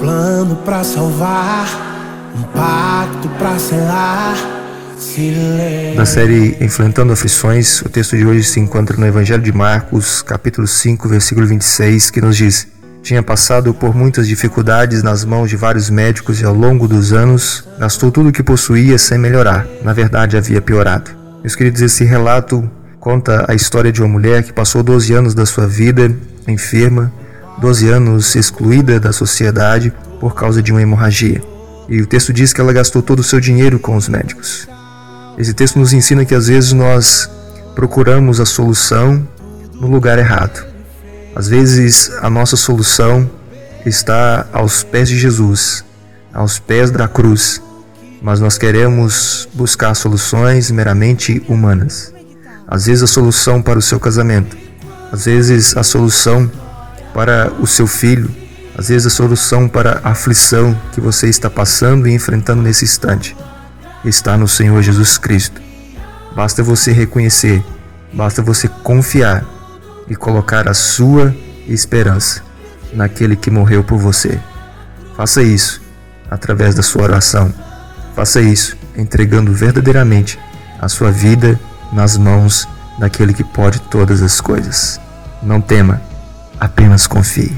plano pra salvar, um pacto pra selar. Na série Enfrentando Aflições, o texto de hoje se encontra no Evangelho de Marcos, capítulo 5, versículo 26, que nos diz: Tinha passado por muitas dificuldades nas mãos de vários médicos e ao longo dos anos gastou tudo o que possuía sem melhorar. Na verdade, havia piorado. Meus queridos, esse relato conta a história de uma mulher que passou 12 anos da sua vida enferma, 12 anos excluída da sociedade por causa de uma hemorragia. E o texto diz que ela gastou todo o seu dinheiro com os médicos. Esse texto nos ensina que às vezes nós procuramos a solução no lugar errado. Às vezes a nossa solução está aos pés de Jesus, aos pés da cruz, mas nós queremos buscar soluções meramente humanas. Às vezes a solução para o seu casamento, às vezes a solução para o seu filho, às vezes a solução para a aflição que você está passando e enfrentando nesse instante está no Senhor Jesus Cristo. Basta você reconhecer, basta você confiar e colocar a sua esperança naquele que morreu por você. Faça isso através da sua oração. Faça isso entregando verdadeiramente a sua vida nas mãos daquele que pode todas as coisas. Não tema, apenas confie.